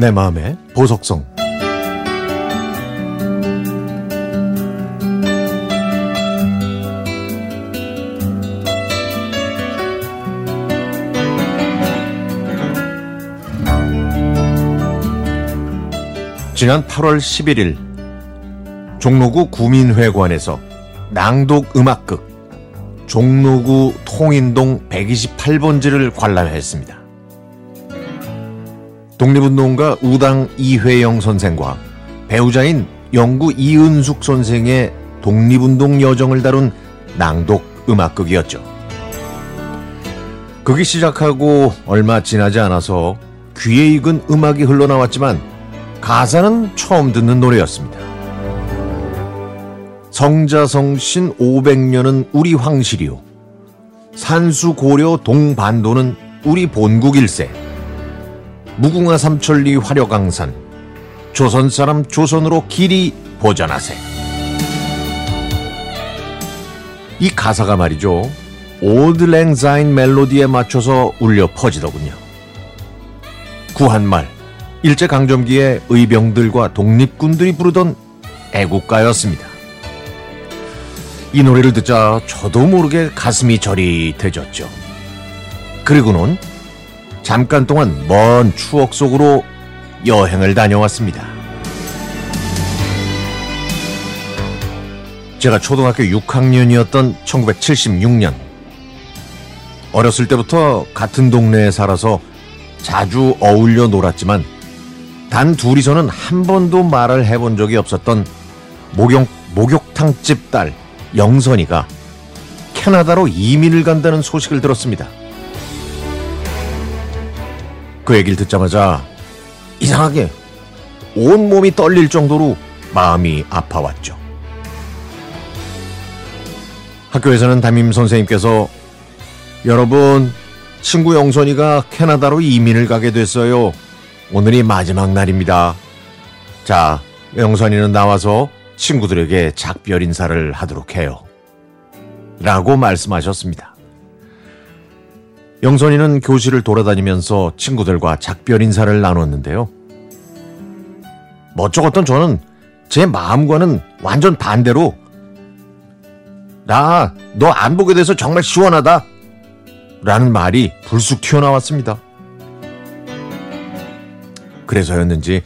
내 마음의 보석성 지난 8월 11일 종로구 구민회관에서 낭독 음악극 종로구 통인동 128번지를 관람했습니다. 독립운동가 우당 이회영 선생과 배우자인 영구 이은숙 선생의 독립운동 여정을 다룬 낭독 음악극이었죠. 극이 시작하고 얼마 지나지 않아서 귀에 익은 음악이 흘러나왔지만 가사는 처음 듣는 노래였습니다. 성자성신 500년은 우리 황실이요. 산수고려 동반도는 우리 본국일세. 무궁화 삼천리 화려강산. 조선 사람 조선으로 길이 보전하세. 이 가사가 말이죠. 오드랭자인 멜로디에 맞춰서 울려 퍼지더군요. 구한말, 일제강점기에 의병들과 독립군들이 부르던 애국가였습니다. 이 노래를 듣자 저도 모르게 가슴이 저릿해졌죠. 그리고는 잠깐 동안 먼 추억 속으로 여행을 다녀왔습니다. 제가 초등학교 6학년이었던 1976년. 어렸을 때부터 같은 동네에 살아서 자주 어울려 놀았지만 단 둘이서는 한 번도 말을 해본 적이 없었던 목욕, 목욕탕집 딸 영선이가 캐나다로 이민을 간다는 소식을 들었습니다. 그 얘기를 듣자마자 이상하게 온몸이 떨릴 정도로 마음이 아파왔죠. 학교에서는 담임 선생님께서 여러분, 친구 영선이가 캐나다로 이민을 가게 됐어요. 오늘이 마지막 날입니다. 자, 영선이는 나와서 친구들에게 작별 인사를 하도록 해요. 라고 말씀하셨습니다. 영선이는 교실을 돌아다니면서 친구들과 작별 인사를 나눴는데요. 멋쩍었던 저는 제 마음과는 완전 반대로 나 너 안 보게 돼서 정말 시원하다 라는 말이 불쑥 튀어나왔습니다. 그래서였는지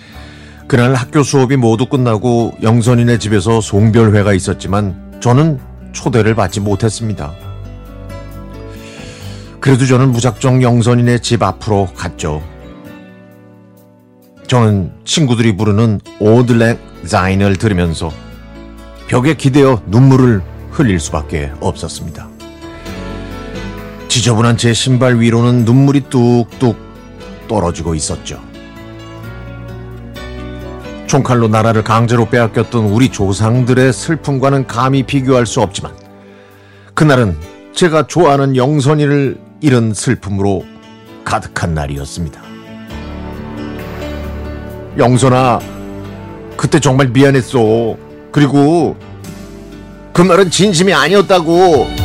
그날 학교 수업이 모두 끝나고 영선이네 집에서 송별회가 있었지만 저는 초대를 받지 못했습니다. 그래도 저는 무작정 영선이네 집 앞으로 갔죠. 저는 친구들이 부르는 오드렉 자인을 들으면서 벽에 기대어 눈물을 흘릴 수밖에 없었습니다. 지저분한 제 신발 위로는 눈물이 뚝뚝 떨어지고 있었죠. 총칼로 나라를 강제로 빼앗겼던 우리 조상들의 슬픔과는 감히 비교할 수 없지만 그날은 제가 좋아하는 영선이를 잃은 슬픔으로 가득한 날이었습니다. 영선아, 그때 정말 미안했어. 그리고 그 말은 진심이 아니었다고.